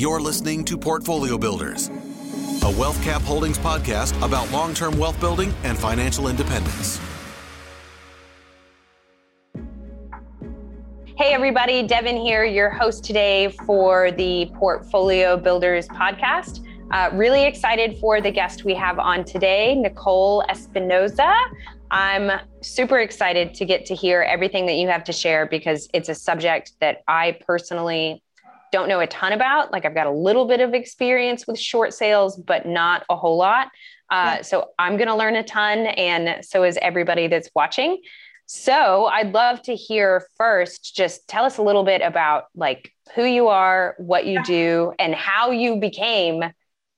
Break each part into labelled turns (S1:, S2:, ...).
S1: You're listening to Portfolio Builders, a Wealth Cap Holdings podcast about long term wealth building and financial independence.
S2: Hey, everybody, Devin here, your host today for the Portfolio Builders podcast. Uh, really excited for the guest we have on today, Nicole Espinoza. I'm super excited to get to hear everything that you have to share because it's a subject that I personally don't know a ton about. Like I've got a little bit of experience with short sales, but not a whole lot. Uh, yeah. So I'm going to learn a ton, and so is everybody that's watching. So I'd love to hear first. Just tell us a little bit about like who you are, what you do, and how you became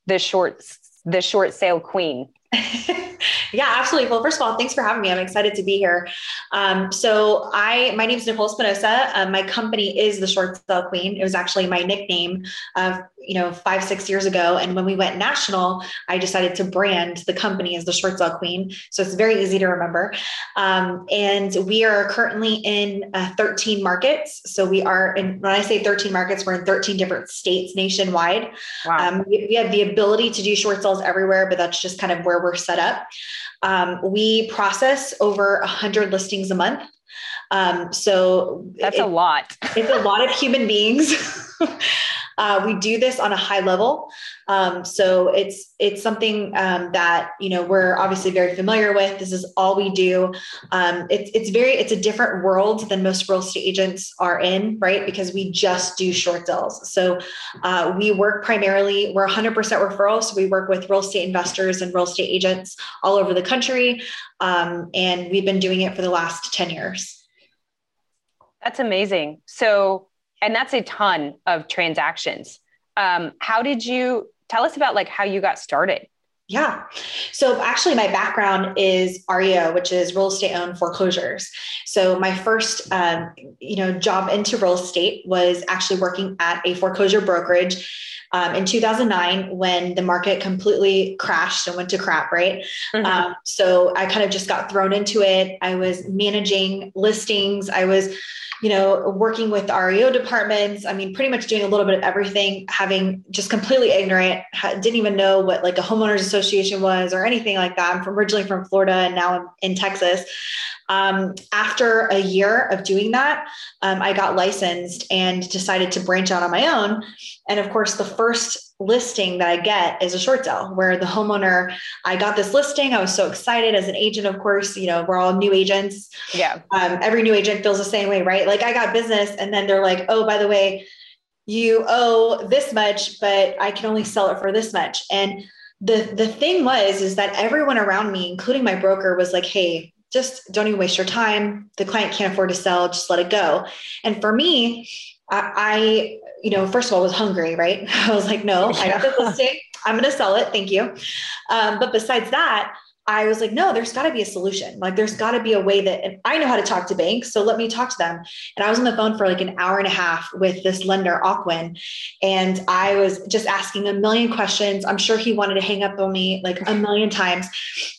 S2: the short the short sale queen.
S3: yeah, absolutely. Well, first of all, thanks for having me. I'm excited to be here. Um, so, I my name is Nicole Espinoza. Uh, my company is the Short Sale Queen. It was actually my nickname uh, you know, five, six years ago. And when we went national, I decided to brand the company as the short sale queen. So it's very easy to remember. Um, and we are currently in uh, 13 markets. So we are in, when I say 13 markets, we're in 13 different states nationwide. Wow. Um, we, we, have the ability to do short sales everywhere, but that's just kind of where we're set up. Um, we process over 100 listings a month. Um, so
S2: that's it, a lot.
S3: it's a lot of human beings. Uh, we do this on a high level, um, so it's it's something um, that you know we're obviously very familiar with. This is all we do. Um, it's it's very it's a different world than most real estate agents are in, right? Because we just do short sales. So uh, we work primarily we're 100% referrals. So we work with real estate investors and real estate agents all over the country, um, and we've been doing it for the last 10 years.
S2: That's amazing. So and that's a ton of transactions. Um, how did you tell us about like how you got started?
S3: Yeah. So actually, my background is REO, which is real estate owned foreclosures. So my first, um, you know, job into real estate was actually working at a foreclosure brokerage um, in 2009 when the market completely crashed and went to crap, right? Mm-hmm. Um, so I kind of just got thrown into it. I was managing listings. I was you know, working with REO departments. I mean, pretty much doing a little bit of everything, having just completely ignorant, didn't even know what like a homeowners association was or anything like that. I'm from, originally from Florida and now I'm in Texas. Um, after a year of doing that, um, I got licensed and decided to branch out on my own. And of course, the first listing that I get is a short sale where the homeowner, I got this listing. I was so excited as an agent, of course, you know, we're all new agents.
S2: Yeah.
S3: Um, every new agent feels the same way, right? Like I got business and then they're like, oh, by the way, you owe this much, but I can only sell it for this much. And the the thing was is that everyone around me, including my broker, was like, hey, just don't even waste your time. The client can't afford to sell, just let it go. And for me, I, I you know, first of all, was hungry, right? I was like, no, I got this listing. I'm going to sell it. Thank you. Um, but besides that, I was like, no, there's got to be a solution. Like, there's got to be a way that I know how to talk to banks. So let me talk to them. And I was on the phone for like an hour and a half with this lender, Ocwen. And I was just asking a million questions. I'm sure he wanted to hang up on me like a million times.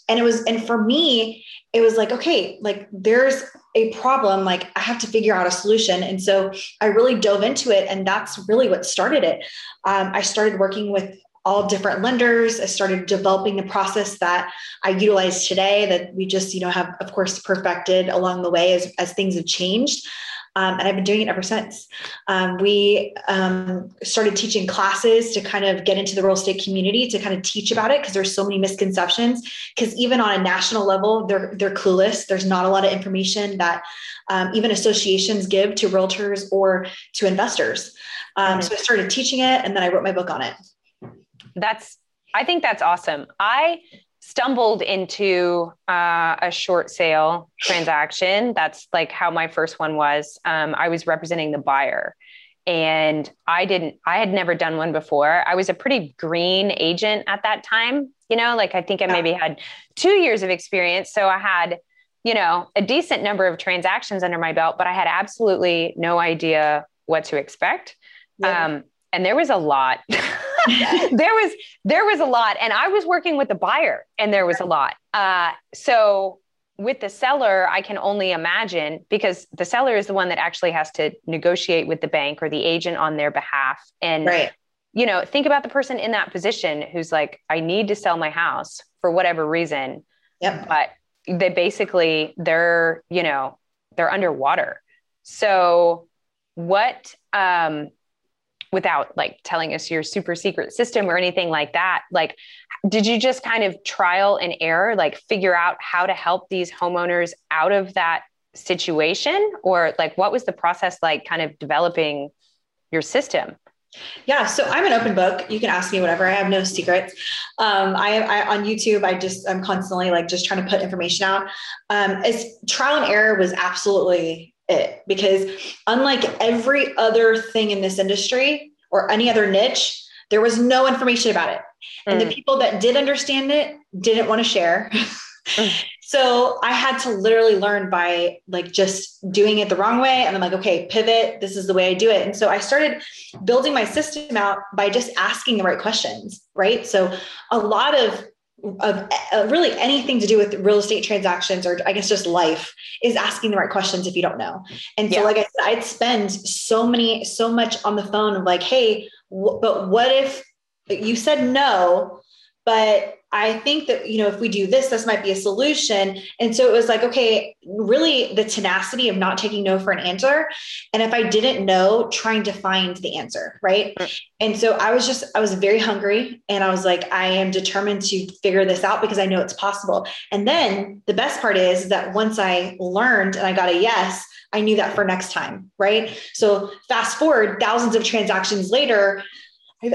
S3: And it was, and for me, it was like, okay, like there's a problem, like I have to figure out a solution. And so I really dove into it. And that's really what started it. Um, I started working with all different lenders. I started developing the process that I utilize today that we just, you know, have of course perfected along the way as, as things have changed. Um, and I've been doing it ever since. Um, we um, started teaching classes to kind of get into the real estate community to kind of teach about it because there's so many misconceptions. Because even on a national level, they're they're clueless. There's not a lot of information that um, even associations give to realtors or to investors. Um, mm-hmm. So I started teaching it, and then I wrote my book on it.
S2: That's I think that's awesome. I stumbled into uh, a short sale transaction. That's like how my first one was. Um, I was representing the buyer and I didn't, I had never done one before. I was a pretty green agent at that time. You know, like I think I maybe had two years of experience. So I had, you know, a decent number of transactions under my belt, but I had absolutely no idea what to expect. Yeah. Um, and there was a lot. there was there was a lot, and I was working with the buyer, and there was a lot. Uh, so with the seller, I can only imagine because the seller is the one that actually has to negotiate with the bank or the agent on their behalf, and
S3: right.
S2: you know, think about the person in that position who's like, I need to sell my house for whatever reason.
S3: Yep.
S2: But they basically they're, you know, they're underwater. So what um without like telling us your super secret system or anything like that, like did you just kind of trial and error, like figure out how to help these homeowners out of that situation? Or like what was the process like kind of developing your system?
S3: Yeah, so I'm an open book. You can ask me whatever. I have no secrets. Um, I, I on YouTube, I just I'm constantly like just trying to put information out. Um, as trial and error was absolutely it because unlike every other thing in this industry or any other niche, there was no information about it, and mm. the people that did understand it didn't want to share. mm. So I had to literally learn by like just doing it the wrong way. And I'm like, okay, pivot. This is the way I do it. And so I started building my system out by just asking the right questions. Right. So a lot of of uh, really anything to do with real estate transactions or I guess just life is asking the right questions if you don't know. And so, yeah. like I said, I'd spend so many, so much on the phone of like, hey, w- but what if you said no, but I think that, you know, if we do this, this might be a solution. And so it was like, okay, really the tenacity of not taking no for an answer. And if I didn't know, trying to find the answer. Right. Mm. And so I was just, I was very hungry and I was like, I am determined to figure this out because I know it's possible. And then the best part is that once I learned and I got a yes, I knew that for next time. Right. So fast forward thousands of transactions later,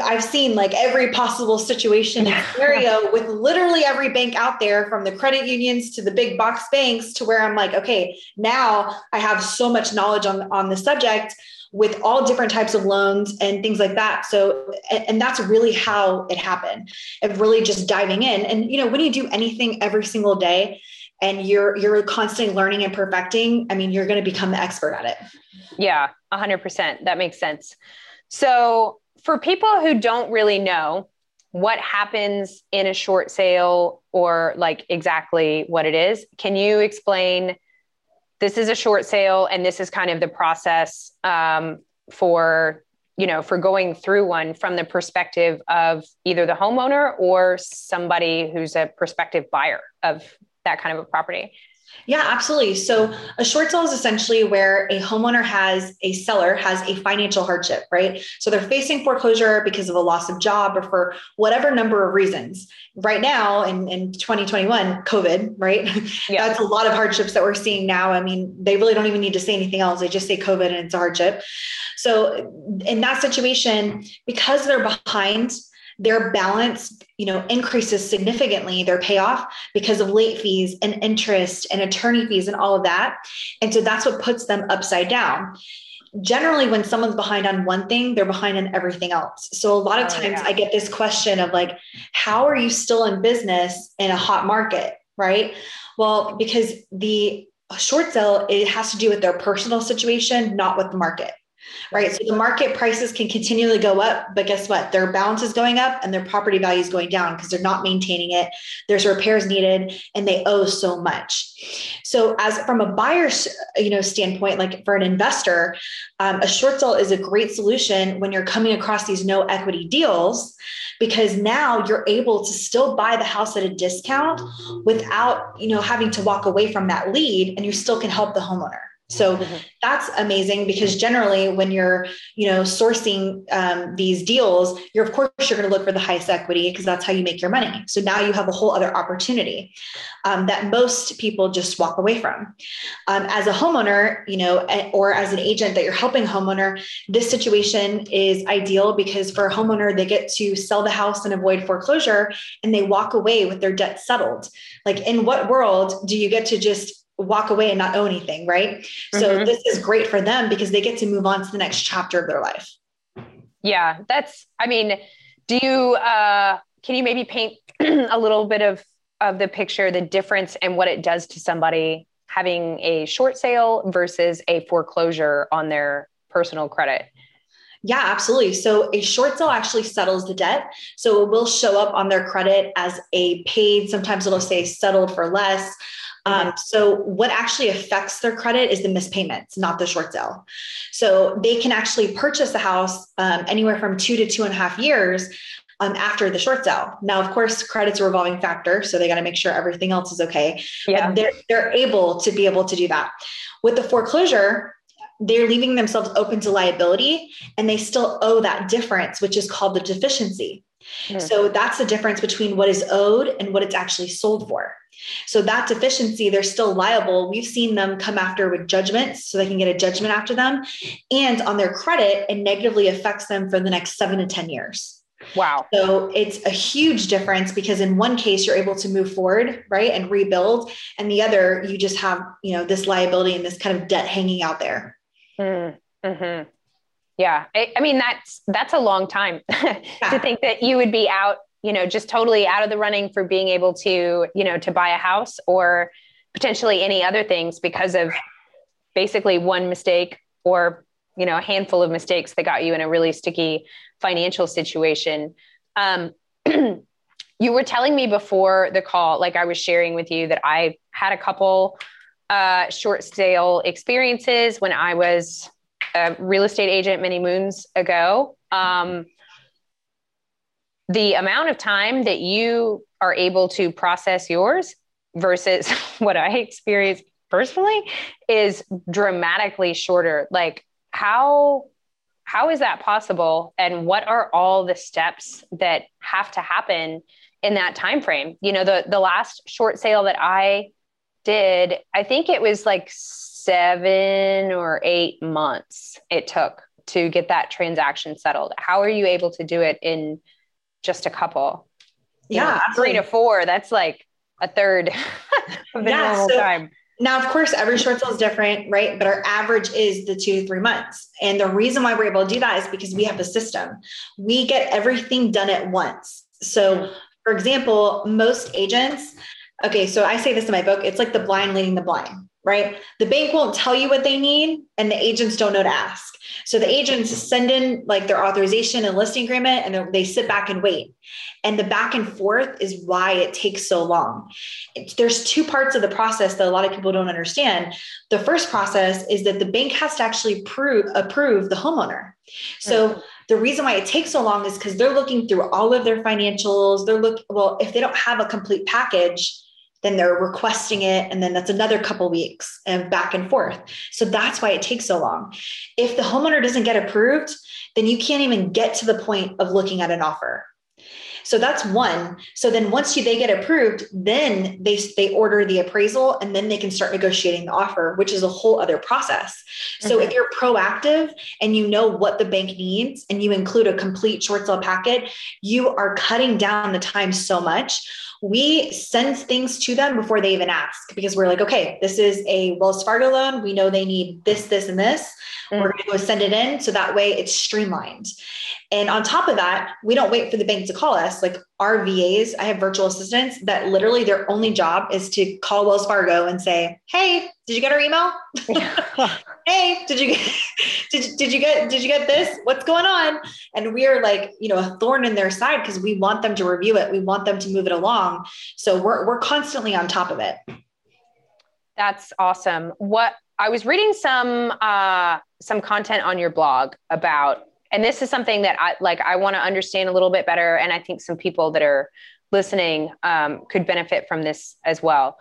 S3: I've seen like every possible situation and scenario with literally every bank out there, from the credit unions to the big box banks, to where I'm like, okay, now I have so much knowledge on on the subject with all different types of loans and things like that. So, and, and that's really how it happened. Of really just diving in, and you know, when you do anything every single day, and you're you're constantly learning and perfecting, I mean, you're going to become the expert at it.
S2: Yeah, hundred percent. That makes sense. So for people who don't really know what happens in a short sale or like exactly what it is, can you explain? This is a short sale, and this is kind of the process um, for you know for going through one from the perspective of either the homeowner or somebody who's a prospective buyer of that kind of a property.
S3: Yeah, absolutely. So a short sale is essentially where a homeowner has a seller has a financial hardship, right? So they're facing foreclosure because of a loss of job or for whatever number of reasons. Right now in, in 2021, COVID, right? Yeah. That's a lot of hardships that we're seeing now. I mean, they really don't even need to say anything else. They just say COVID and it's a hardship. So in that situation, because they're behind their balance you know increases significantly their payoff because of late fees and interest and attorney fees and all of that. And so that's what puts them upside down. Generally when someone's behind on one thing they're behind on everything else. So a lot of oh, times yeah. i get this question of like how are you still in business in a hot market right? Well because the short sale it has to do with their personal situation not with the market right? So the market prices can continually go up, but guess what? Their balance is going up and their property value is going down because they're not maintaining it. There's repairs needed and they owe so much. So as from a buyer's you know standpoint, like for an investor, um, a short sale is a great solution when you're coming across these no equity deals because now you're able to still buy the house at a discount without you know having to walk away from that lead and you still can help the homeowner so mm-hmm. that's amazing because generally when you're, you know, sourcing um, these deals, you're of course you're going to look for the highest equity because that's how you make your money. So now you have a whole other opportunity um, that most people just walk away from. Um, as a homeowner, you know, or as an agent that you're helping homeowner, this situation is ideal because for a homeowner they get to sell the house and avoid foreclosure, and they walk away with their debt settled. Like in what world do you get to just walk away and not owe anything, right? Mm-hmm. So this is great for them because they get to move on to the next chapter of their life.
S2: Yeah, that's I mean, do you uh can you maybe paint a little bit of of the picture the difference and what it does to somebody having a short sale versus a foreclosure on their personal credit?
S3: Yeah, absolutely. So a short sale actually settles the debt. So it will show up on their credit as a paid, sometimes it'll say settled for less Um, so, what actually affects their credit is the missed payments, not the short sale. So, they can actually purchase the house um, anywhere from two to two and a half years um, after the short sale. Now, of course, credit's a revolving factor, so they got to make sure everything else is okay. Yeah, they're they're able to be able to do that. With the foreclosure, they're leaving themselves open to liability, and they still owe that difference, which is called the deficiency. Mm-hmm. So that's the difference between what is owed and what it's actually sold for. So that deficiency, they're still liable. We've seen them come after with judgments so they can get a judgment after them. And on their credit, it negatively affects them for the next seven to 10 years.
S2: Wow.
S3: So it's a huge difference because in one case you're able to move forward, right, and rebuild, and the other you just have, you know, this liability and this kind of debt hanging out there.
S2: Mm-hmm. Yeah, I, I, mean that's that's a long time yeah. to think that you would be out, you know, just totally out of the running for being able to, you know, to buy a house or potentially any other things because of basically one mistake or you know a handful of mistakes that got you in a really sticky financial situation. Um, you were telling me before the call, like I was sharing with you that I had a couple uh, short sale experiences when I was a real estate agent many moons ago. Um, the amount of time that you are able to process yours versus what I experienced personally is dramatically shorter. Like, how how is that possible and what are all the steps that have to happen in that time frame you know the the last short sale that i did i think it was like 7 or 8 months it took to get that transaction settled how are you able to do it in just a couple
S3: yeah
S2: know, 3 to 4 that's like a third of the yeah, normal so, time
S3: now, of course, every short sale is different, right? But our average is the two to three months. And the reason why we're able to do that is because we have a system. We get everything done at once. So, mm-hmm. for example, most agents, okay, so I say this in my book, it's like the blind leading the blind, right? The bank won't tell you what they need, and the agents don't know to ask. So the agents send in like their authorization and listing agreement and they sit back and wait. And the back and forth is why it takes so long. there's two parts of the process that a lot of people don't understand. The first process is that the bank has to actually prove, approve the homeowner. So right. the reason why it takes so long is because they're looking through all of their financials. They're looking, well, if they don't have a complete package, then they're requesting it and then that's another couple weeks and back and forth so that's why it takes so long if the homeowner doesn't get approved then you can't even get to the point of looking at an offer so that's one. So then once you, they get approved, then they, they order the appraisal and then they can start negotiating the offer, which is a whole other process. So mm-hmm. if you're proactive and you know what the bank needs and you include a complete short sale packet, you are cutting down the time so much we send things to them before they even ask because we're like, okay, this is a Wells Fargo loan. We know they need this, this, and this. Mm. We're going to go send it in. So that way it's streamlined. And on top of that, we don't wait for the bank to call us. Like our VAs, I have virtual assistants that literally their only job is to call Wells Fargo and say, "Hey, did you get our email? hey, did you get did, did you get did you get this? What's going on?" And we are like, you know, a thorn in their side because we want them to review it. We want them to move it along. So we're we're constantly on top of it.
S2: That's awesome. What I was reading some uh some content on your blog about and this is something that I like I want to understand a little bit better and I think some people that are listening um, could benefit from this as well.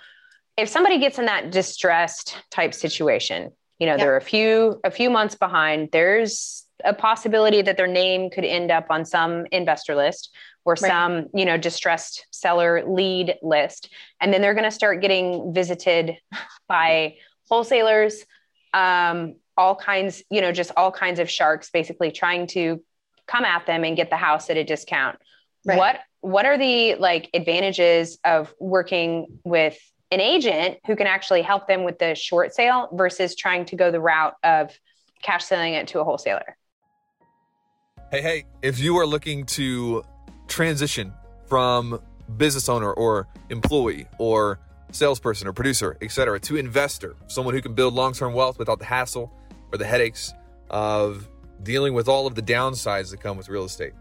S2: If somebody gets in that distressed type situation, you know, yep. they're a few a few months behind, there's a possibility that their name could end up on some investor list or right. some, you know, distressed seller lead list and then they're going to start getting visited by wholesalers um, all kinds, you know, just all kinds of sharks basically trying to come at them and get the house at a discount. Right. What what are the like advantages of working with an agent who can actually help them with the short sale versus trying to go the route of cash selling it to a wholesaler?
S4: Hey, hey, if you are looking to transition from business owner or employee or salesperson or producer, etc., to investor, someone who can build long-term wealth without the hassle or the headaches of dealing with all of the downsides that come with real estate,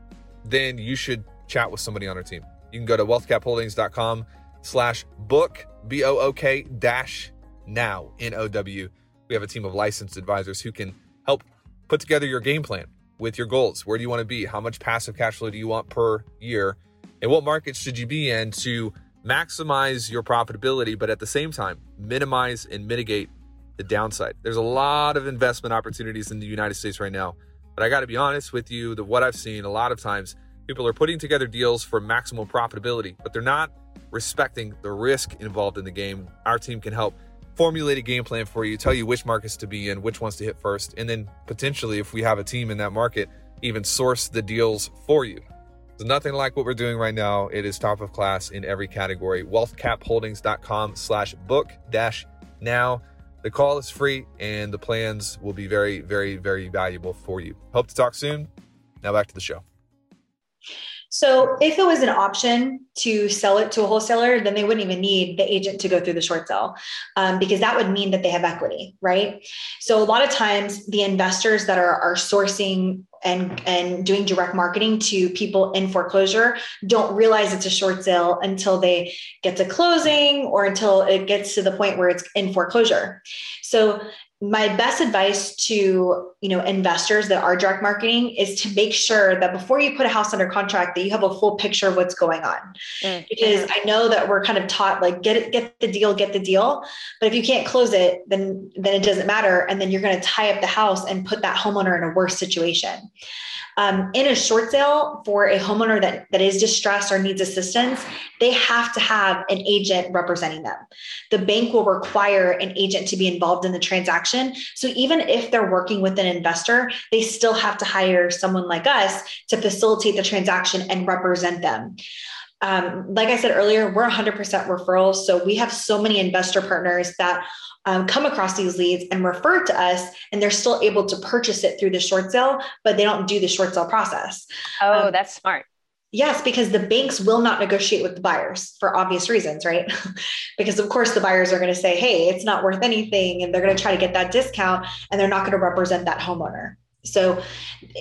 S4: then you should chat with somebody on our team. You can go to wealthcapholdings.com slash book, B O O K dash now, N O W. We have a team of licensed advisors who can help put together your game plan with your goals. Where do you want to be? How much passive cash flow do you want per year? And what markets should you be in to maximize your profitability, but at the same time, minimize and mitigate the downside? There's a lot of investment opportunities in the United States right now. But I got to be honest with you that what I've seen a lot of times, people are putting together deals for maximum profitability, but they're not respecting the risk involved in the game. Our team can help formulate a game plan for you, tell you which markets to be in, which ones to hit first, and then potentially, if we have a team in that market, even source the deals for you. There's nothing like what we're doing right now. It is top of class in every category. Wealthcapholdings.com slash book dash now. The call is free and the plans will be very, very, very valuable for you. Hope to talk soon. Now back to the show.
S3: So if it was an option to sell it to a wholesaler, then they wouldn't even need the agent to go through the short sale um, because that would mean that they have equity, right? So a lot of times the investors that are, are sourcing and, and doing direct marketing to people in foreclosure don't realize it's a short sale until they get to closing or until it gets to the point where it's in foreclosure. So my best advice to you know investors that are direct marketing is to make sure that before you put a house under contract that you have a full picture of what's going on mm-hmm. because i know that we're kind of taught like get it get the deal get the deal but if you can't close it then then it doesn't matter and then you're going to tie up the house and put that homeowner in a worse situation um, in a short sale for a homeowner that, that is distressed or needs assistance, they have to have an agent representing them. The bank will require an agent to be involved in the transaction. So even if they're working with an investor, they still have to hire someone like us to facilitate the transaction and represent them. Um, like I said earlier, we're 100% referrals. So we have so many investor partners that um, come across these leads and refer to us, and they're still able to purchase it through the short sale, but they don't do the short sale process.
S2: Oh, um, that's smart.
S3: Yes, because the banks will not negotiate with the buyers for obvious reasons, right? because of course the buyers are going to say, "Hey, it's not worth anything," and they're going to try to get that discount, and they're not going to represent that homeowner. So,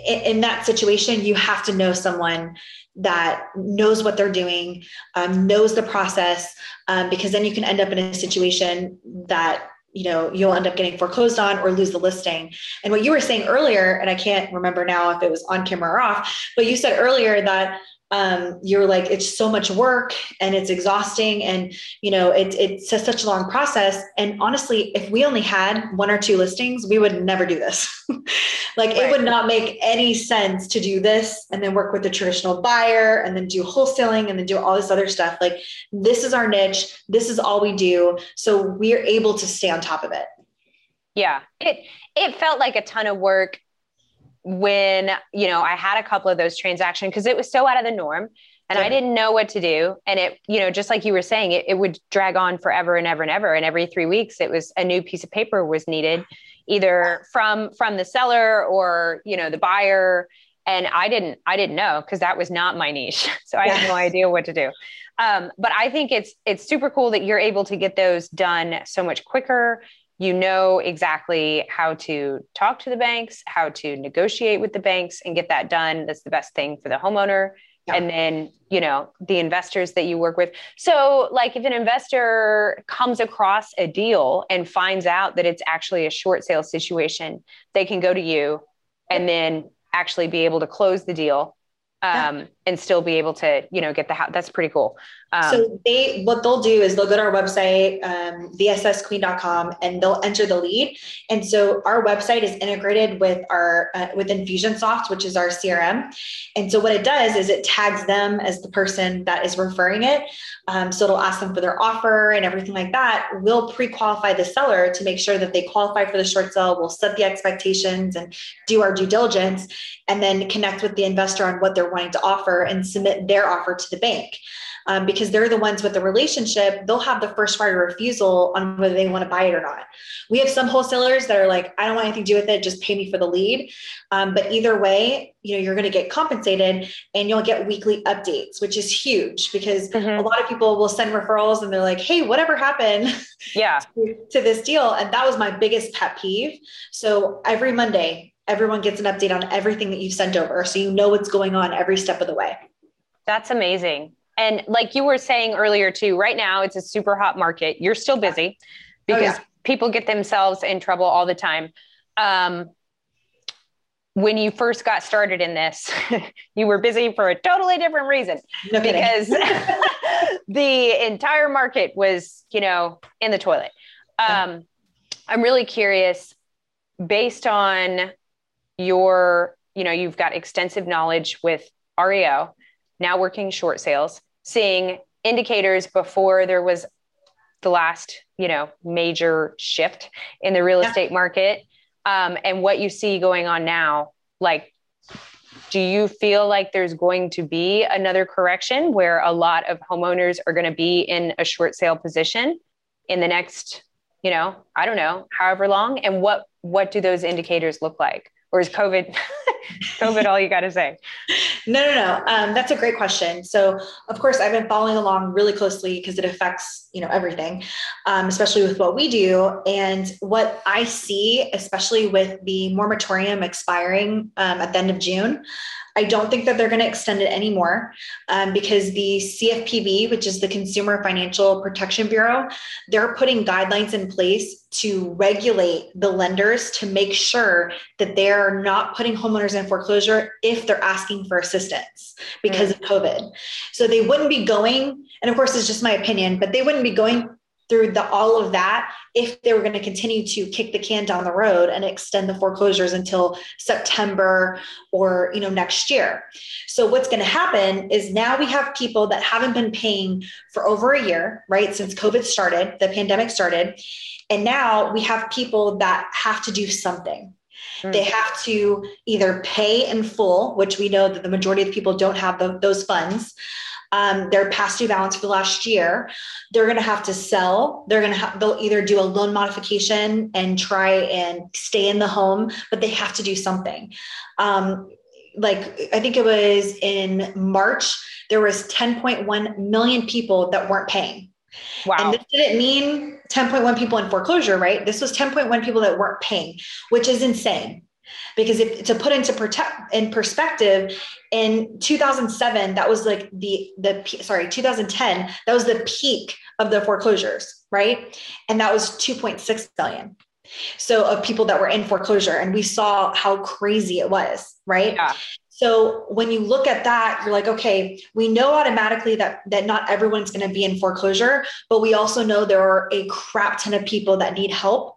S3: in, that situation, you have to know someone that knows what they're doing, um, knows the process, um, because then you can end up in a situation that you know you'll end up getting foreclosed on or lose the listing and what you were saying earlier and i can't remember now if it was on camera or off but you said earlier that um, you're like it's so much work and it's exhausting and you know it, it's a, such a long process. And honestly if we only had one or two listings we would never do this. Like right. it would not make any sense to do this and then work with the traditional buyer and then do wholesaling and then do all this other stuff. Like this is our niche. This is all we do. So we're able to stay on top of it.
S2: Yeah. It it felt like a ton of work when you know i had a couple of those transactions because it was so out of the norm and yeah. i didn't know what to do. And it you know just like you were saying it, it would drag on forever and ever and ever. And every three weeks it was a new piece of paper was needed either from from the seller or you know the buyer. And i didn't i didn't know because that was not my niche. So i had no idea what to do. Um, but i think it's it's super cool that you're able to get those done so much quicker you know exactly how to talk to the banks, how to negotiate with the banks and get that done. That's the best thing for the homeowner. Yeah. And then, you know, the investors that you work with. So, like, if an investor comes across a deal and finds out that it's actually a short sale situation, they can go to you and then actually be able to close the deal um, yeah. And still be able to, you know, get the house. That's pretty cool.
S3: Um, so they, what they'll do is they'll go to our website, um, vssqueen.com, and they'll enter the lead. And so our website is integrated with our uh, with Infusionsoft, which is our CRM. And so what it does is it tags them as the person that is referring it. Um, so it'll ask them for their offer and everything like that. We'll pre-qualify the seller to make sure that they qualify for the short sale. We'll set the expectations and do our due diligence, and then connect with the investor on what they're wanting to offer and submit their offer to the bank um, because they're the ones with the relationship, they'll have the first right of refusal on whether they want to buy it or not. We have some wholesalers that are like, I don't want anything to do with it, just pay me for the lead. Um, but either way, you know, you're going to get compensated and you'll get weekly updates, which is huge because mm-hmm. a lot of people will send referrals and they're like, hey, whatever happened
S2: yeah.
S3: to, to this deal? And that was my biggest pet peeve. So every Monday, everyone gets an update on everything that you've sent over. So you know what's going on every step of the way.
S2: That's amazing. And like you were saying earlier too, right now it's a super hot market. You're still busy because oh, yeah. people get themselves in trouble all the time. Um, when you first got started in this, you were busy for a totally different reason no because the entire market was, you know, in the toilet. Um, I'm really curious, based on your, you know, you've got extensive knowledge with REO, now working short sales, seeing indicators before there was the last, you know, major shift in the real yeah. estate market um, and what you see going on now, like, do you feel like there's going to be another correction where a lot of homeowners are going to be in a short sale position in the next, you know, I don't know, however long? And what what do those indicators look like? Or is COVID COVID all you got to say?
S3: No, no, no. Um, that's a great question. So, of course, I've been following along really closely because it affects you know everything, um, especially with what we do and what I see, especially with the moratorium expiring um, at the end of June. I don't think that they're going to extend it anymore um, because the CFPB, which is the Consumer Financial Protection Bureau, they're putting guidelines in place to regulate the lenders to make sure that they're not putting homeowners in foreclosure if they're asking for assistance because mm. of COVID. So they wouldn't be going, and of course, it's just my opinion, but they wouldn't be going through the all of that if they were going to continue to kick the can down the road and extend the foreclosures until September or you know next year. So what's going to happen is now we have people that haven't been paying for over a year, right? Since COVID started, the pandemic started, and now we have people that have to do something. Hmm. They have to either pay in full, which we know that the majority of people don't have the, those funds, um, their past due balance for the last year, they're going to have to sell. They're going to have, they'll either do a loan modification and try and stay in the home, but they have to do something. Um, like I think it was in March, there was 10.1 million people that weren't paying. Wow. And this didn't mean 10.1 people in foreclosure, right? This was 10.1 people that weren't paying, which is insane. Because if to put into protect in perspective, in 2007, that was like the the sorry 2010, that was the peak of the foreclosures, right? And that was 2.6 billion. So of people that were in foreclosure, and we saw how crazy it was, right? Yeah. So when you look at that, you're like, okay, we know automatically that that not everyone's going to be in foreclosure, but we also know there are a crap ton of people that need help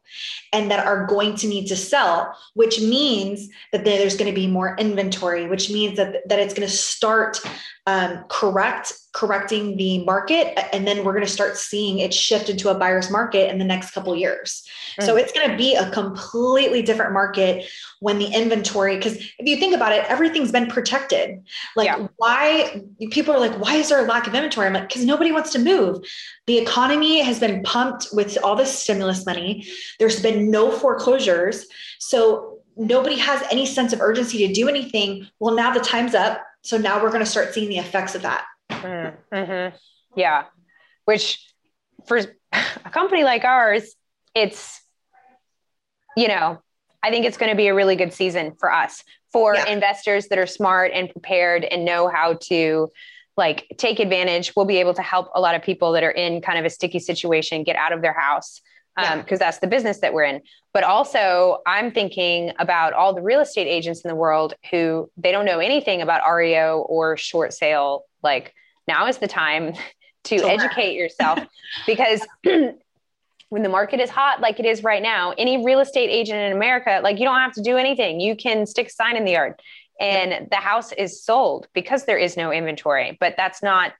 S3: and that are going to need to sell, which means that there's going to be more inventory, which means that that it's going to start um, correct correcting the market and then we're going to start seeing it shift into a buyer's market in the next couple years. Mm. so it's going to be a completely different market when the inventory because if you think about it everything's been protected. Like yeah. why people are like why is there a lack of inventory? I'm like because nobody wants to move. The economy has been pumped with all this stimulus money there's been no foreclosures so nobody has any sense of urgency to do anything well now the time's up so now we're going to start seeing the effects of that.
S2: Mm-hmm. Yeah. Which for a company like ours, it's, you know, I think it's going to be a really good season for us, for yeah. investors that are smart and prepared and know how to like take advantage. We'll be able to help a lot of people that are in kind of a sticky situation get out of their house because um, yeah. that's the business that we're in. But also, I'm thinking about all the real estate agents in the world who they don't know anything about REO or short sale. Like, now is the time to sure. educate yourself because when the market is hot like it is right now, any real estate agent in America, like, you don't have to do anything. You can stick a sign in the yard and the house is sold because there is no inventory. But that's not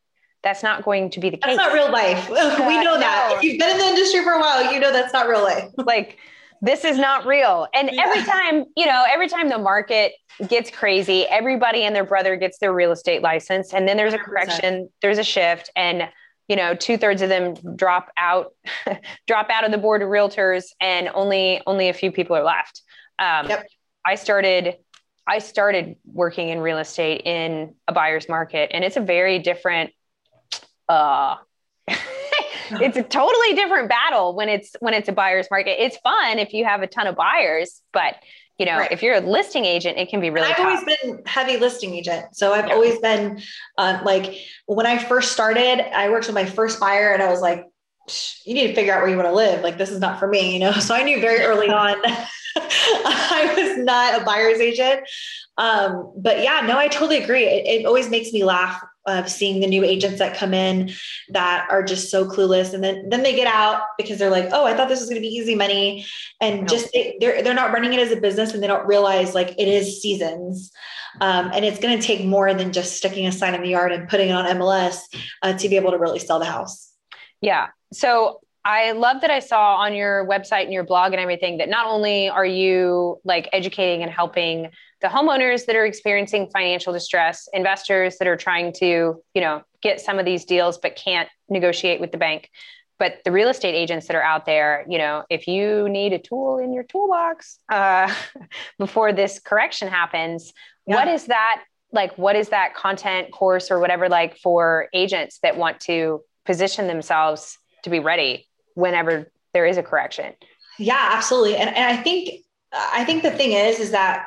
S2: that's not going to be the case.
S3: That's not real life. we know that. If you've been in the industry for a while, you know that's not real life.
S2: like this is not real. And yeah. every time, you know, every time the market gets crazy, everybody and their brother gets their real estate license. And then there's a correction, 100%. there's a shift, and you know, two thirds of them drop out, drop out of the board of realtors, and only only a few people are left. Um, yep. I started I started working in real estate in a buyer's market, and it's a very different uh it's a totally different battle when it's when it's a buyer's market. It's fun if you have a ton of buyers, but you know, right. if you're a listing agent, it can be really.
S3: I've
S2: tough.
S3: always been heavy listing agent, so I've yeah. always been uh, like when I first started, I worked with my first buyer, and I was like, "You need to figure out where you want to live. Like this is not for me," you know. So I knew very early on I was not a buyer's agent. Um, but yeah, no, I totally agree. It, it always makes me laugh of seeing the new agents that come in that are just so clueless. And then then they get out because they're like oh i thought this was going to be easy money. And no. just they, they're they're not running it as a business and they don't realize like it is seasons. Um, and it's going to take more than just sticking a sign in the yard and putting it on mls uh, to be able to really sell the house.
S2: Yeah. So I love that I saw on your website and your blog and everything that not only are you like educating and helping the homeowners that are experiencing financial distress, investors that are trying to, you know, get some of these deals but can't negotiate with the bank. But the real estate agents that are out there, you know, if you need a tool in your toolbox uh, before this correction happens, yeah. what is that like? What is that content course or whatever like for agents that want to position themselves to be ready whenever there is a correction?
S3: Yeah, absolutely. And, and I think I think the thing is, is that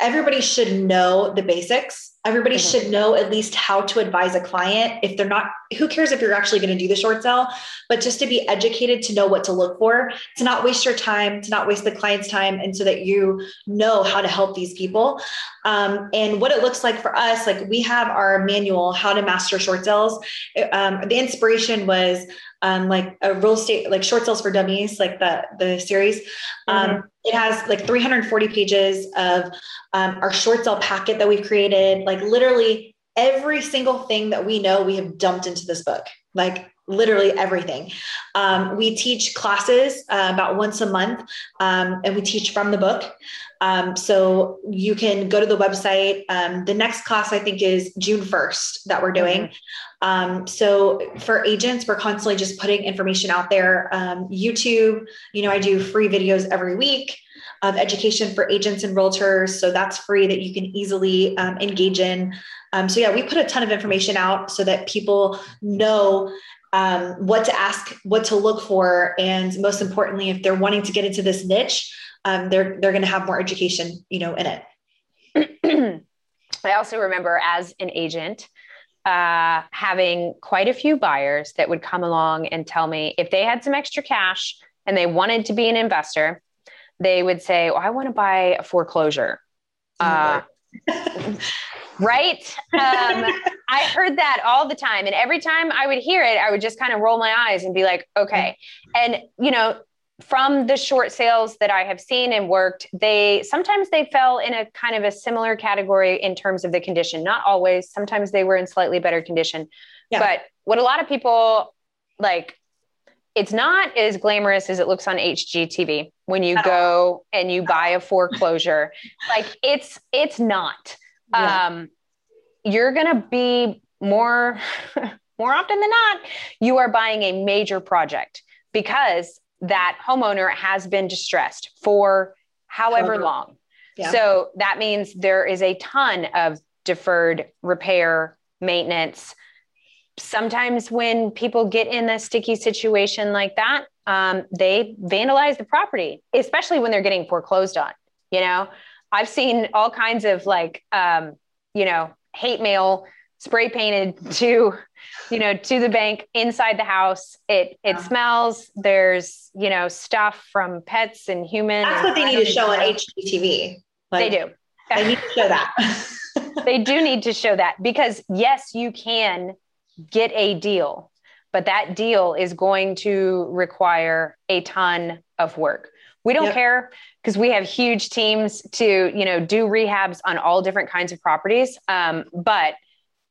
S3: everybody should know the basics. Everybody mm-hmm. should know at least how to advise a client if they're not, who cares if you're actually going to do the short sale, but just to be educated to know what to look for, to not waste your time, to not waste the client's time, and so that you know how to help these people. Um, and what it looks like for us, like we have our manual, How to Master Short Sales. Um, the inspiration was um, like a real estate, like short sales for dummies, like the the series. Um, mm-hmm. It has like 340 pages of um, our short sale packet that we've created. Like literally every single thing that we know, we have dumped into this book. Like literally everything. Um, we teach classes uh, about once a month, um, and we teach from the book. Um, so you can go to the website. Um, the next class, I think, is June 1st that we're doing. Mm-hmm. Um, so for agents, we're constantly just putting information out there. Um, YouTube, you know, I do free videos every week of education for agents and realtors. So that's free that you can easily um, engage in. Um, so yeah, we put a ton of information out so that people know um, what to ask, what to look for, and most importantly, if they're wanting to get into this niche, um, they're they're going to have more education, you know, in
S2: it. I also remember as an agent, uh, having quite a few buyers that would come along and tell me if they had some extra cash and they wanted to be an investor, they would say, oh, I want to buy a foreclosure. Uh, right? Um, I heard that all the time. And every time I would hear it, I would just kind of roll my eyes and be like, okay. And, you know, from the short sales that I have seen and worked, they sometimes they fell in a kind of a similar category in terms of the condition. Not always. Sometimes they were in slightly better condition. Yeah. But what a lot of people like, it's not as glamorous as it looks on HGTV when you go and you buy a foreclosure. like it's it's not. Yeah. Um, you're gonna be more more often than not, you are buying a major project because that homeowner has been distressed for however long. Yeah. So that means there is a ton of deferred repair, maintenance. Sometimes when people get in a sticky situation like that, um, they vandalize the property, especially when they're getting foreclosed on. You know, I've seen all kinds of like, um, you know, hate mail spray painted to you know to the bank inside the house. It it yeah. smells. There's you know stuff from pets and humans.
S3: That's what they need to show on hgtv
S2: like, they do.
S3: they need to show that.
S2: They do need to show that because yes you can get a deal but that deal is going to require a ton of work we don't yep. care because we have huge teams to you know do rehabs on all different kinds of properties um, but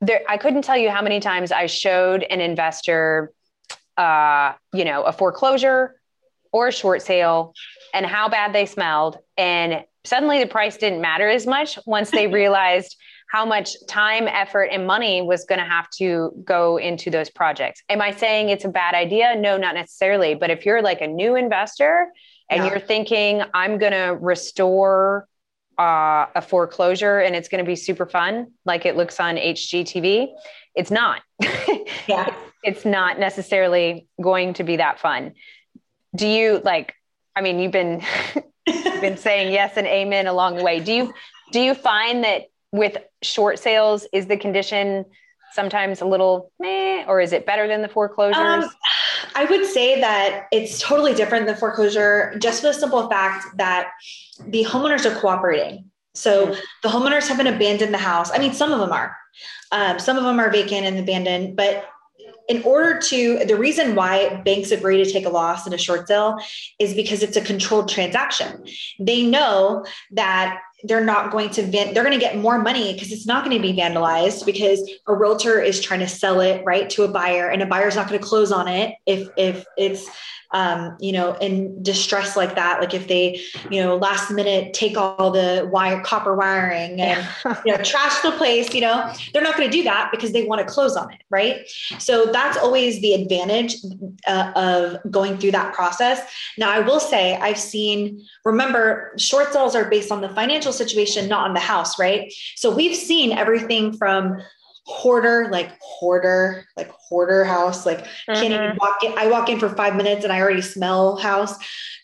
S2: there, I couldn't tell you how many times I showed an investor, uh, you know, a foreclosure or a short sale and how bad they smelled. And suddenly the price didn't matter as much once they realized how much time, effort, and money was going to have to go into those projects. Am I saying it's a bad idea? No, not necessarily. But if you're like a new investor and yeah. you're thinking, I'm going to restore uh, a foreclosure and it's going to be super fun, like it looks on HGTV. It's not. Yeah. it's not necessarily going to be that fun. Do you like, I mean, you've been You've been saying yes and amen along the way. Do you do you find that with short sales is the condition sometimes a little meh, or is it better than the foreclosures? Um,
S3: I would say that it's totally different than foreclosure, just for the simple fact that the homeowners are cooperating. So the homeowners haven't abandoned the house. I mean, some of them are. Um, some of them are vacant and abandoned, but in order to the reason why banks agree to take a loss in a short sale is because it's a controlled transaction. They know that they're not going to van- they're going to get more money because it's not going to be vandalized because a realtor is trying to sell it right to a buyer and a buyer's not going to close on it if if it's um, you know, in distress like that, like if they, you know, last minute take all the wire, copper wiring and, you know, trash the place, you know, they're not going to do that because they want to close on it. Right. So that's always the advantage uh, of going through that process. Now, I will say I've seen, remember, short sales are based on the financial situation, not on the house. Right. So we've seen everything from, hoarder, like hoarder, like hoarder house, like mm-hmm. can't even mm-hmm. walk in. I walk in for five minutes and I already smell house.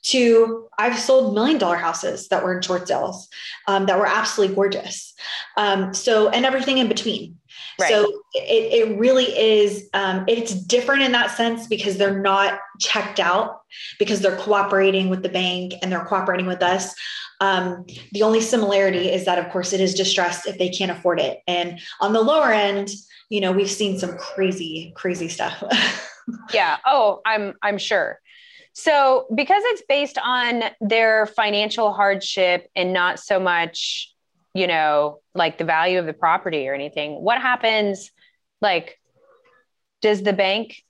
S3: To I've sold million dollar houses that were in short sales um, that were absolutely gorgeous. Um, so and everything in between. Right. So it, it really is, um, it's different in that sense because they're not checked out because they're cooperating with the bank and they're cooperating with us. Um, the only similarity is that, of course, it is distressed if they can't afford it. And on the lower end, you know, we've seen some crazy, crazy stuff.
S2: yeah. Oh, I'm, I'm sure. So because it's based on their financial hardship and not so much you know, like the value of the property or anything. What happens? Like, does the bank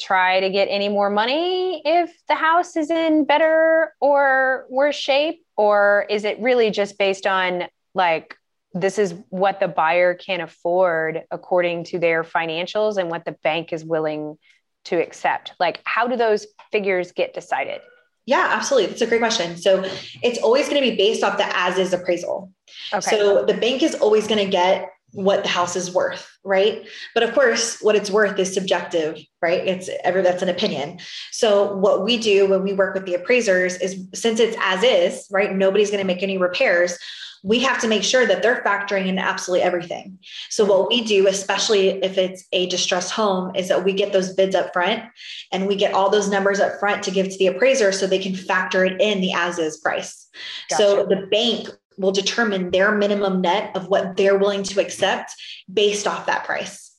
S2: try to get any more money if the house is in better or worse shape? Or is it really just based on like, this is what the buyer can afford according to their financials and what the bank is willing to accept? Like, how do those figures get decided?
S3: Yeah, absolutely. That's a great question. So it's always going to be based off the as is appraisal. Okay. So the bank is always going to get what the house is worth, right? But of course, what it's worth is subjective, right? It's ever that's an opinion. So what we do when we work with the appraisers is since it's as is, right? Nobody's going to make any repairs we have to make sure that they're factoring in absolutely everything. So what we do, especially if it's a distressed home, is that we get those bids up front and we get all those numbers up front to give to the appraiser so they can factor it in the as is price. Gotcha. So the bank will determine their minimum net of what they're willing to accept based off that price.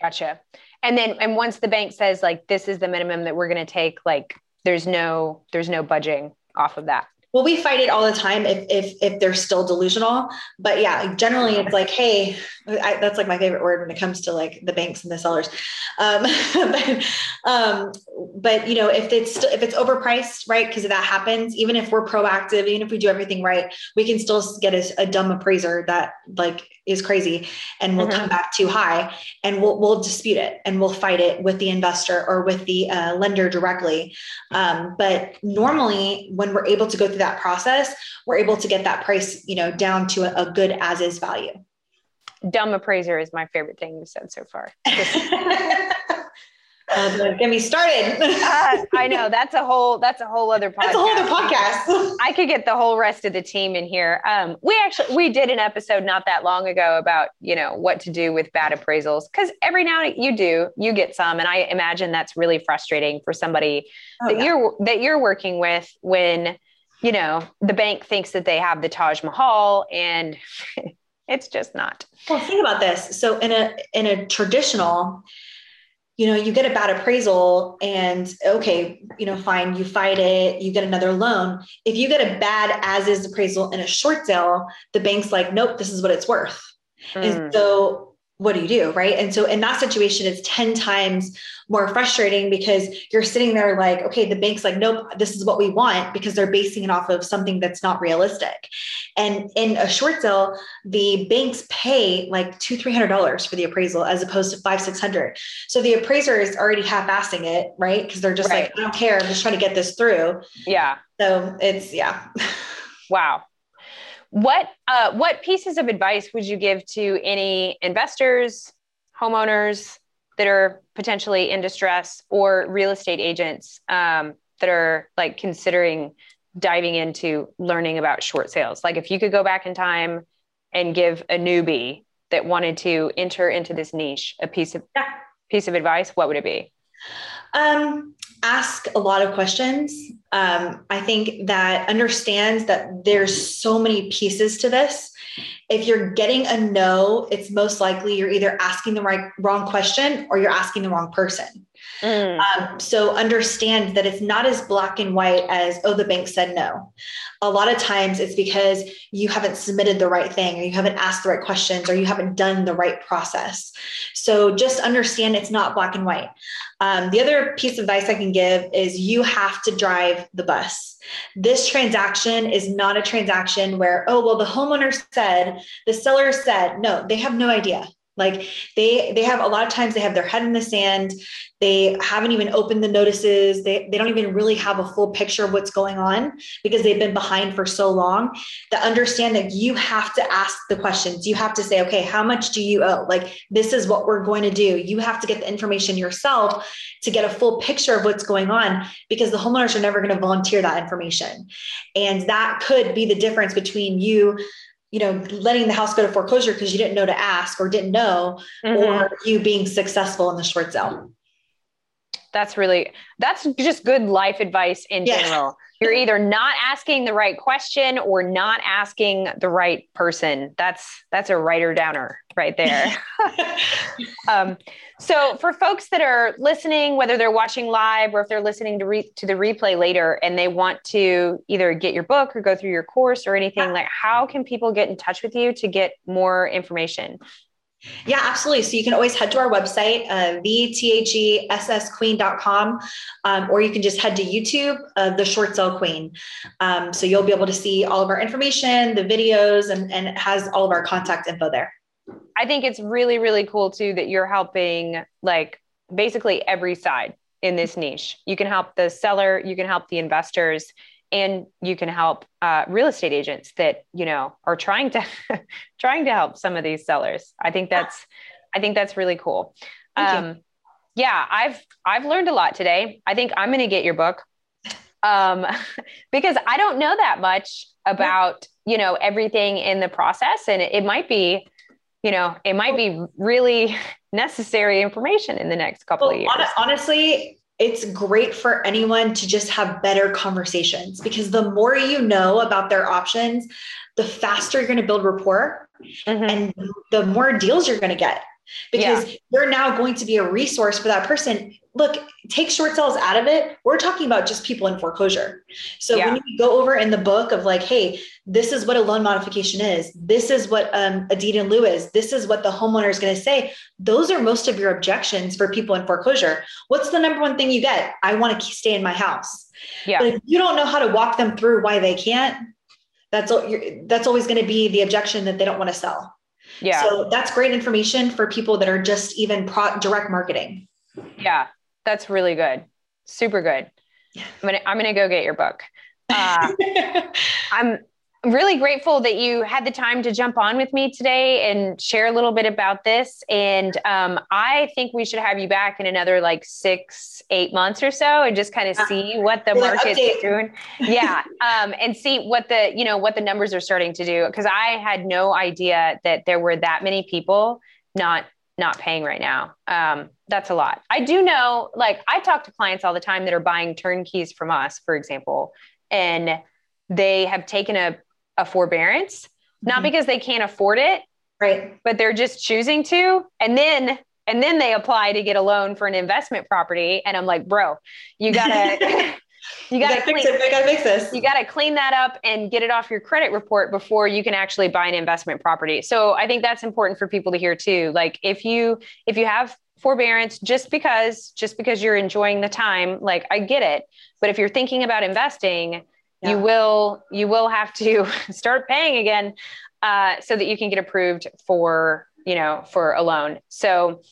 S2: Gotcha. And then and once the bank says like this is the minimum that we're going to take like there's no there's no budging off of that
S3: well we fight it all the time if if if they're still delusional. But yeah generally it's like hey I, that's like my favorite word when it comes to like the banks and the sellers. Um, but, um, but you know if it's still, if it's overpriced right because that happens even if we're proactive even if we do everything right we can still get a, a dumb appraiser that like is crazy and will mm-hmm. come back too high and we'll, we'll dispute it and we'll fight it with the investor or with the uh, lender directly. Um, but normally when we're able to go through that process we're able to get that price you know down to a, a good as is value
S2: dumb appraiser is my favorite thing you've said so far
S3: Uh, get me started.
S2: uh, I know that's a whole that's a whole other podcast.
S3: That's a whole other podcast.
S2: I could get the whole rest of the team in here. Um, we actually we did an episode not that long ago about you know what to do with bad appraisals because every now and you do you get some, and I imagine that's really frustrating for somebody oh, that yeah. you're that you're working with when you know the bank thinks that they have the Taj Mahal and it's just not.
S3: Well, think about this. So in a in a traditional you know, you get a bad appraisal and okay, you know, fine, you fight it, you get another loan. If you get a bad as is appraisal in a short sale, the bank's like, nope, this is what it's worth. Mm. And so what do you do? Right. And so in that situation, it's 10 times more frustrating because you're sitting there like, okay, the bank's like, nope, this is what we want because they're basing it off of something that's not realistic. And in a short sale, the banks pay like two, three hundred dollars for the appraisal as opposed to five, six hundred. So the appraiser is already half-assing it, right? Because they're just right. like, I don't care, I'm just trying to get this through.
S2: Yeah.
S3: So it's yeah.
S2: wow. What uh, what pieces of advice would you give to any investors, homeowners that are potentially in distress, or real estate agents um, that are like considering diving into learning about short sales? Like if you could go back in time and give a newbie that wanted to enter into this niche a piece of yeah. piece of advice, what would it be?
S3: Um, ask a lot of questions. Um, I think that understands that there's so many pieces to this. If you're getting a no, it's most likely you're either asking the right wrong question or you're asking the wrong person. Mm. Um, so understand that it's not as black and white as, oh, the bank said no. A lot of times it's because you haven't submitted the right thing or you haven't asked the right questions or you haven't done the right process. So just understand it's not black and white. Um, the other piece of advice I can give is you have to drive the bus. This transaction is not a transaction where, oh, well, the homeowner said, the seller said, no, they have no idea like they they have a lot of times they have their head in the sand. They haven't even opened the notices. They, they don't even really have a full picture of what's going on because they've been behind for so long. That understand that you have to ask the questions. You have to say okay how much do you owe? Like this is what we're going to do. You have to get the information yourself to get a full picture of what's going on because the homeowners are never going to volunteer that information. And that could be the difference between you you know, letting the house go to foreclosure because you didn't know to ask or didn't know, mm-hmm. or you being successful in the short sale.
S2: That's really, that's just good life advice in yeah. general. You're either not asking the right question or not asking the right person. That's, that's a writer downer right there. um, so for folks that are listening, whether they're watching live or if they're listening to re- to the replay later, and they want to either get your book or go through your course or anything, like how can people get in touch with you to get more information?
S3: Yeah, absolutely. So you can always head to our website, uh, thethessqueen.com, um, or you can just head to YouTube, uh, The Short Sale Queen. Um, so you'll be able to see all of our information, the videos, and, and it has all of our contact info there.
S2: I think it's really, really cool too that you're helping like basically every side in this niche. You can help the seller, you can help the investors, and you can help uh, real estate agents that you know are trying to trying to help some of these sellers. I think that's I think that's really cool. Um, yeah, I've I've learned a lot today. I think I'm going to get your book um, because I don't know that much about you know everything in the process, and it, it might be you know, it might be really necessary information in the next couple well, of years.
S3: Honestly, it's great for anyone to just have better conversations because the more you know about their options, the faster you're going to build rapport mm-hmm. and the more deals you're going to get because yeah. you're now going to be a resource for that person look, take short sales out of it. We're talking about just people in foreclosure. So yeah. when you go over in the book of like, hey, this is what a loan modification is. This is what um, a deed in lieu is. This is what the homeowner is going to say. Those are most of your objections for people in foreclosure. What's the number one thing you get? I want to stay in my house. Yeah. But if you don't know how to walk them through why they can't, that's that's always going to be the objection that they don't want to sell. Yeah. So that's great information for people that are just even pro- direct marketing.
S2: Yeah, that's really good. Super good. I'm gonna I'm gonna go get your book. Uh, I'm really grateful that you had the time to jump on with me today and share a little bit about this. And um, I think we should have you back in another like six, eight months or so and just kind of uh, see what the market's doing. Yeah. Um, and see what the, you know, what the numbers are starting to do. Cause I had no idea that there were that many people not not paying right now. Um, that's a lot. I do know, like, I talk to clients all the time that are buying turnkeys from us, for example, and they have taken a, a forbearance, mm-hmm. not because they can't afford it,
S3: right?
S2: But they're just choosing to. And then and then they apply to get a loan for an investment property. And I'm like, bro, you gotta
S3: You got to fix it. I got to fix this.
S2: You got to clean that up and get it off your credit report before you can actually buy an investment property. So I think that's important for people to hear too. Like if you if you have forbearance just because just because you're enjoying the time, like I get it. But if you're thinking about investing, yeah. you will you will have to start paying again uh, so that you can get approved for you know for a loan. So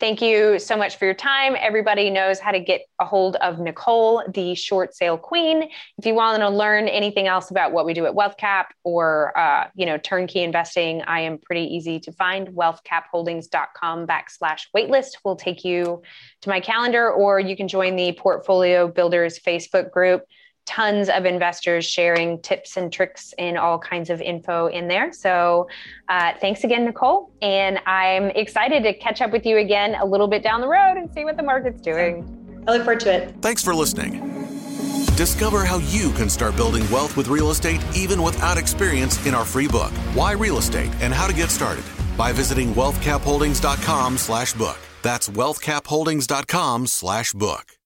S2: Thank you so much for your time. Everybody knows how to get a hold of Nicole, the short sale queen. If you want to learn anything else about what we do at WealthCap or uh, you know turnkey investing, I am pretty easy to find. WealthCapHoldings.com backslash waitlist will take you to my calendar, or you can join the Portfolio Builders Facebook group tons of investors sharing tips and tricks and all kinds of info in there. So uh, thanks again, Nicole. And I'm excited to catch up with you again a little bit down the road and see what the market's doing.
S3: I look forward to it.
S1: Thanks for listening. Discover how you can start building wealth with real estate even without experience in our free book, Why Real Estate and How to Get Started, by visiting wealthcapholdings.com slash book. That's wealthcapholdings.com slash book.